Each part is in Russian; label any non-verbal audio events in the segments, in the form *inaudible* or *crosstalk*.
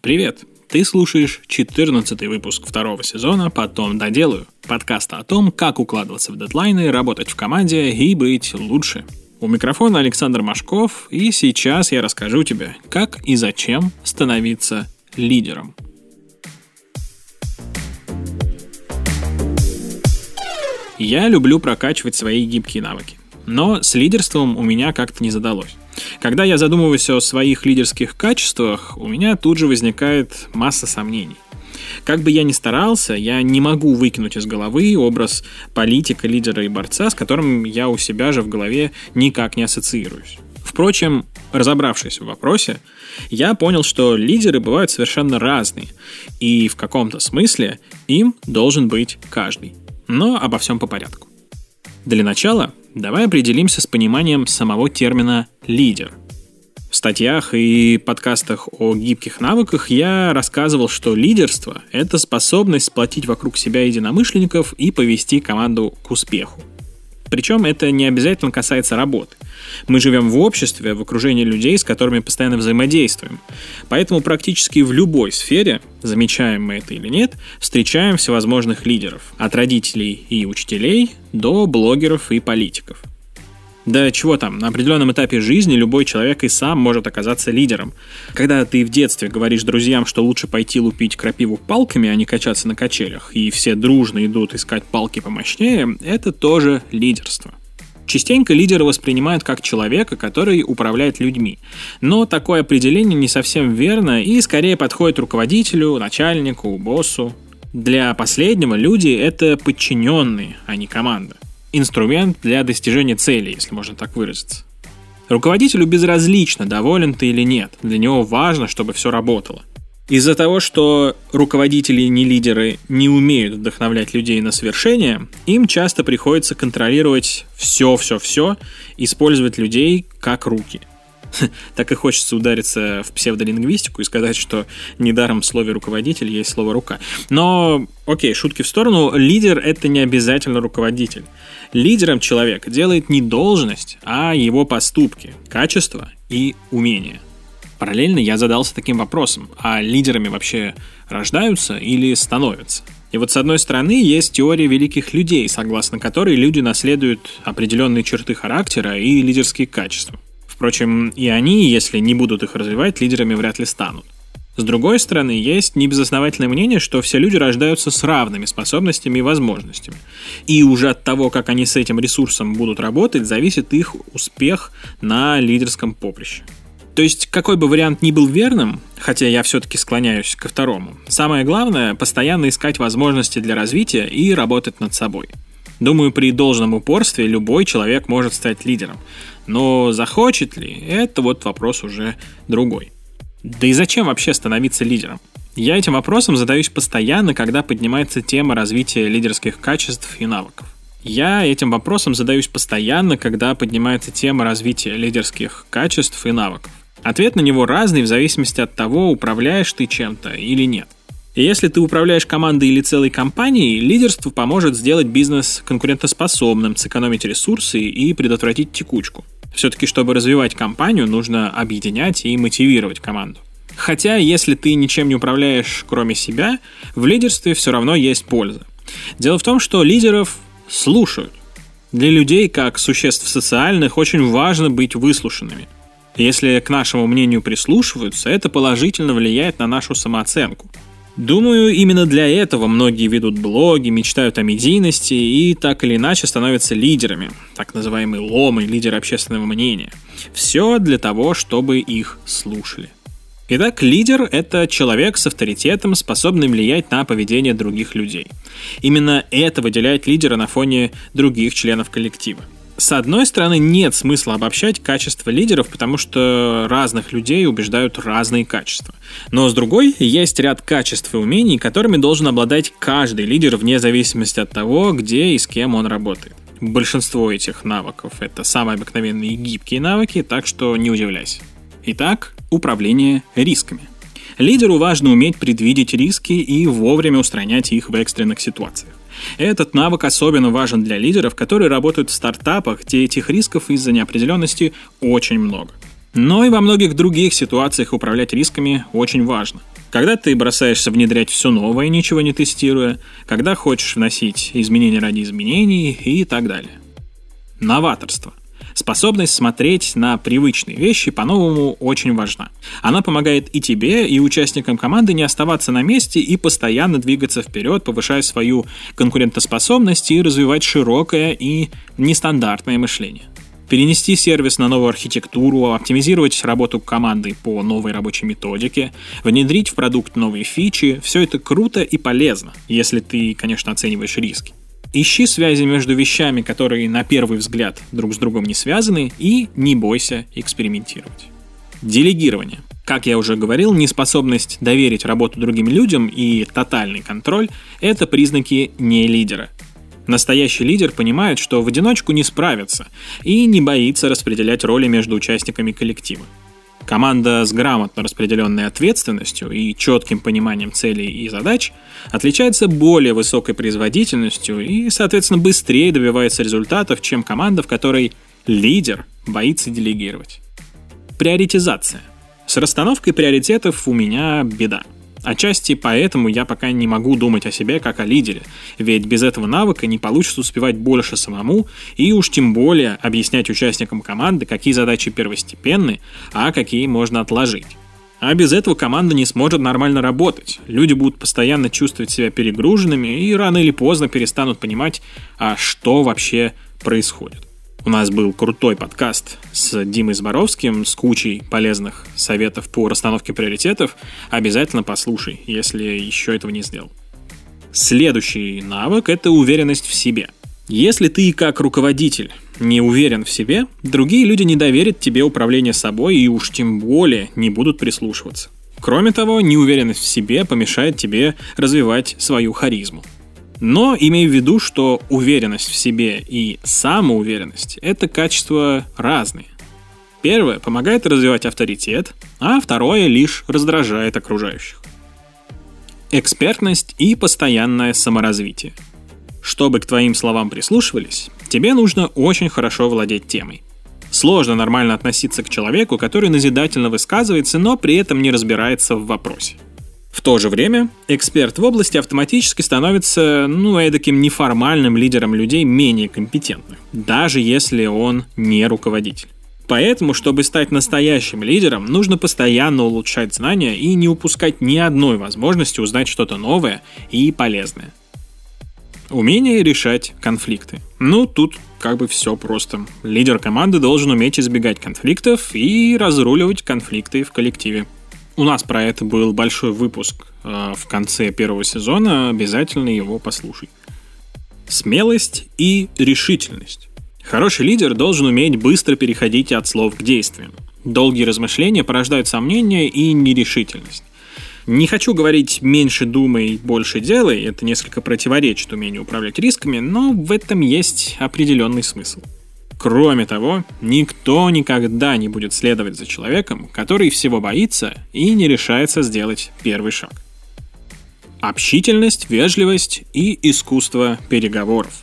Привет! Ты слушаешь 14 выпуск второго сезона «Потом доделаю» подкаста о том, как укладываться в дедлайны, работать в команде и быть лучше. У микрофона Александр Машков, и сейчас я расскажу тебе, как и зачем становиться лидером. Я люблю прокачивать свои гибкие навыки, но с лидерством у меня как-то не задалось. Когда я задумываюсь о своих лидерских качествах, у меня тут же возникает масса сомнений. Как бы я ни старался, я не могу выкинуть из головы образ политика, лидера и борца, с которым я у себя же в голове никак не ассоциируюсь. Впрочем, разобравшись в вопросе, я понял, что лидеры бывают совершенно разные, и в каком-то смысле им должен быть каждый. Но обо всем по порядку. Для начала давай определимся с пониманием самого термина «лидер». В статьях и подкастах о гибких навыках я рассказывал, что лидерство – это способность сплотить вокруг себя единомышленников и повести команду к успеху. Причем это не обязательно касается работы. Мы живем в обществе, в окружении людей, с которыми постоянно взаимодействуем. Поэтому практически в любой сфере, замечаем мы это или нет, встречаем всевозможных лидеров. От родителей и учителей до блогеров и политиков. Да чего там, на определенном этапе жизни любой человек и сам может оказаться лидером. Когда ты в детстве говоришь друзьям, что лучше пойти лупить крапиву палками, а не качаться на качелях, и все дружно идут искать палки помощнее, это тоже лидерство. Частенько лидера воспринимают как человека, который управляет людьми. Но такое определение не совсем верно и скорее подходит руководителю, начальнику, боссу. Для последнего люди — это подчиненные, а не команда инструмент для достижения цели, если можно так выразиться. Руководителю безразлично, доволен ты или нет. Для него важно, чтобы все работало. Из-за того, что руководители не лидеры не умеют вдохновлять людей на свершение, им часто приходится контролировать все-все-все, использовать людей как руки *laughs* – так и хочется удариться в псевдолингвистику и сказать, что недаром в слове руководитель есть слово рука. Но, окей, шутки в сторону, лидер это не обязательно руководитель. Лидером человек делает не должность, а его поступки, качества и умения. Параллельно я задался таким вопросом, а лидерами вообще рождаются или становятся? И вот с одной стороны есть теория великих людей, согласно которой люди наследуют определенные черты характера и лидерские качества. Впрочем, и они, если не будут их развивать, лидерами вряд ли станут. С другой стороны, есть небезосновательное мнение, что все люди рождаются с равными способностями и возможностями. И уже от того, как они с этим ресурсом будут работать, зависит их успех на лидерском поприще. То есть, какой бы вариант ни был верным, хотя я все-таки склоняюсь ко второму, самое главное – постоянно искать возможности для развития и работать над собой. Думаю, при должном упорстве любой человек может стать лидером. Но захочет ли, это вот вопрос уже другой. Да и зачем вообще становиться лидером? Я этим вопросом задаюсь постоянно, когда поднимается тема развития лидерских качеств и навыков. Я этим вопросом задаюсь постоянно, когда поднимается тема развития лидерских качеств и навыков. Ответ на него разный в зависимости от того, управляешь ты чем-то или нет. И если ты управляешь командой или целой компанией, лидерство поможет сделать бизнес конкурентоспособным, сэкономить ресурсы и предотвратить текучку. Все-таки, чтобы развивать компанию, нужно объединять и мотивировать команду. Хотя, если ты ничем не управляешь, кроме себя, в лидерстве все равно есть польза. Дело в том, что лидеров слушают. Для людей, как существ социальных, очень важно быть выслушанными. Если к нашему мнению прислушиваются, это положительно влияет на нашу самооценку. Думаю, именно для этого многие ведут блоги, мечтают о медийности и так или иначе становятся лидерами, так называемые ломы, лидеры общественного мнения. Все для того, чтобы их слушали. Итак, лидер – это человек с авторитетом, способный влиять на поведение других людей. Именно это выделяет лидера на фоне других членов коллектива. С одной стороны, нет смысла обобщать качества лидеров, потому что разных людей убеждают разные качества. Но с другой, есть ряд качеств и умений, которыми должен обладать каждый лидер вне зависимости от того, где и с кем он работает. Большинство этих навыков — это самые обыкновенные гибкие навыки, так что не удивляйся. Итак, управление рисками. Лидеру важно уметь предвидеть риски и вовремя устранять их в экстренных ситуациях. Этот навык особенно важен для лидеров, которые работают в стартапах, где этих рисков из-за неопределенности очень много. Но и во многих других ситуациях управлять рисками очень важно. Когда ты бросаешься внедрять все новое, ничего не тестируя, когда хочешь вносить изменения ради изменений и так далее. Новаторство. Способность смотреть на привычные вещи по-новому очень важна. Она помогает и тебе, и участникам команды не оставаться на месте и постоянно двигаться вперед, повышая свою конкурентоспособность и развивать широкое и нестандартное мышление перенести сервис на новую архитектуру, оптимизировать работу команды по новой рабочей методике, внедрить в продукт новые фичи. Все это круто и полезно, если ты, конечно, оцениваешь риски. Ищи связи между вещами, которые на первый взгляд друг с другом не связаны, и не бойся экспериментировать. Делегирование. Как я уже говорил, неспособность доверить работу другим людям и тотальный контроль – это признаки не лидера. Настоящий лидер понимает, что в одиночку не справится и не боится распределять роли между участниками коллектива. Команда с грамотно распределенной ответственностью и четким пониманием целей и задач отличается более высокой производительностью и, соответственно, быстрее добивается результатов, чем команда, в которой лидер боится делегировать. Приоритизация. С расстановкой приоритетов у меня беда. Отчасти поэтому я пока не могу думать о себе как о лидере, ведь без этого навыка не получится успевать больше самому и уж тем более объяснять участникам команды, какие задачи первостепенны, а какие можно отложить. А без этого команда не сможет нормально работать. Люди будут постоянно чувствовать себя перегруженными и рано или поздно перестанут понимать, а что вообще происходит. У нас был крутой подкаст с Димой Зборовским с кучей полезных советов по расстановке приоритетов. Обязательно послушай, если еще этого не сделал. Следующий навык – это уверенность в себе. Если ты как руководитель не уверен в себе, другие люди не доверят тебе управление собой и уж тем более не будут прислушиваться. Кроме того, неуверенность в себе помешает тебе развивать свою харизму. Но имею в виду, что уверенность в себе и самоуверенность – это качества разные. Первое помогает развивать авторитет, а второе лишь раздражает окружающих. Экспертность и постоянное саморазвитие. Чтобы к твоим словам прислушивались, тебе нужно очень хорошо владеть темой. Сложно нормально относиться к человеку, который назидательно высказывается, но при этом не разбирается в вопросе. В то же время эксперт в области автоматически становится, ну, эдаким неформальным лидером людей менее компетентных, даже если он не руководитель. Поэтому, чтобы стать настоящим лидером, нужно постоянно улучшать знания и не упускать ни одной возможности узнать что-то новое и полезное. Умение решать конфликты. Ну, тут как бы все просто. Лидер команды должен уметь избегать конфликтов и разруливать конфликты в коллективе. У нас про это был большой выпуск э, в конце первого сезона, обязательно его послушай. Смелость и решительность. Хороший лидер должен уметь быстро переходить от слов к действиям. Долгие размышления порождают сомнения и нерешительность. Не хочу говорить «меньше думай, больше делай», это несколько противоречит умению управлять рисками, но в этом есть определенный смысл – Кроме того, никто никогда не будет следовать за человеком, который всего боится и не решается сделать первый шаг. Общительность, вежливость и искусство переговоров.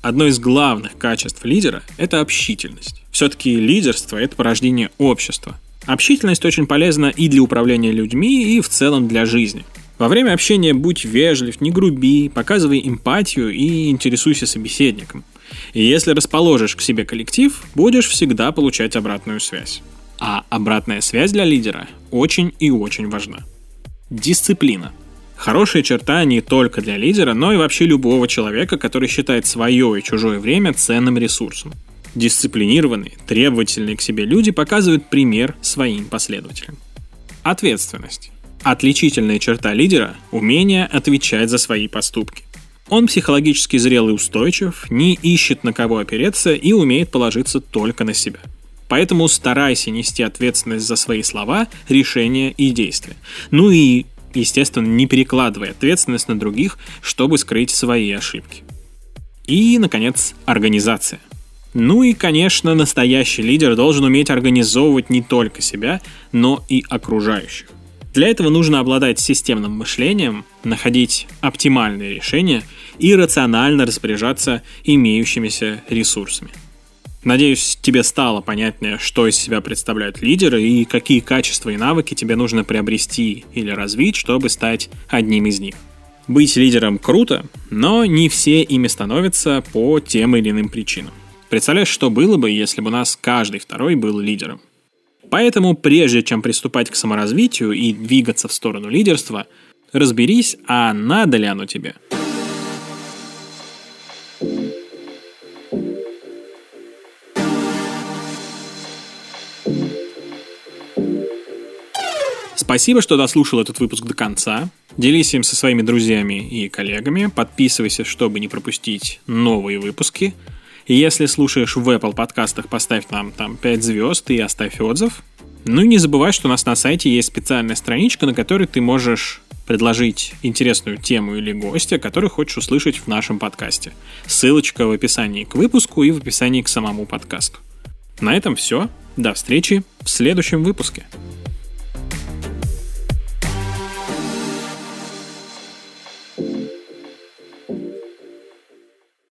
Одно из главных качеств лидера – это общительность. Все-таки лидерство – это порождение общества. Общительность очень полезна и для управления людьми, и в целом для жизни. Во время общения будь вежлив, не груби, показывай эмпатию и интересуйся собеседником – и если расположишь к себе коллектив, будешь всегда получать обратную связь. А обратная связь для лидера очень и очень важна. Дисциплина. Хорошая черта не только для лидера, но и вообще любого человека, который считает свое и чужое время ценным ресурсом. Дисциплинированные, требовательные к себе люди показывают пример своим последователям. Ответственность. Отличительная черта лидера – умение отвечать за свои поступки. Он психологически зрел и устойчив, не ищет на кого опереться и умеет положиться только на себя. Поэтому старайся нести ответственность за свои слова, решения и действия. Ну и, естественно, не перекладывай ответственность на других, чтобы скрыть свои ошибки. И, наконец, организация. Ну и, конечно, настоящий лидер должен уметь организовывать не только себя, но и окружающих. Для этого нужно обладать системным мышлением, находить оптимальные решения и рационально распоряжаться имеющимися ресурсами. Надеюсь, тебе стало понятнее, что из себя представляют лидеры и какие качества и навыки тебе нужно приобрести или развить, чтобы стать одним из них. Быть лидером круто, но не все ими становятся по тем или иным причинам. Представляешь, что было бы, если бы у нас каждый второй был лидером? Поэтому прежде чем приступать к саморазвитию и двигаться в сторону лидерства, разберись, а надо ли оно тебе – Спасибо, что дослушал этот выпуск до конца. Делись им со своими друзьями и коллегами. Подписывайся, чтобы не пропустить новые выпуски. Если слушаешь в Apple подкастах, поставь нам там 5 звезд и оставь отзыв. Ну и не забывай, что у нас на сайте есть специальная страничка, на которой ты можешь предложить интересную тему или гостя, который хочешь услышать в нашем подкасте. Ссылочка в описании к выпуску и в описании к самому подкасту. На этом все. До встречи в следующем выпуске.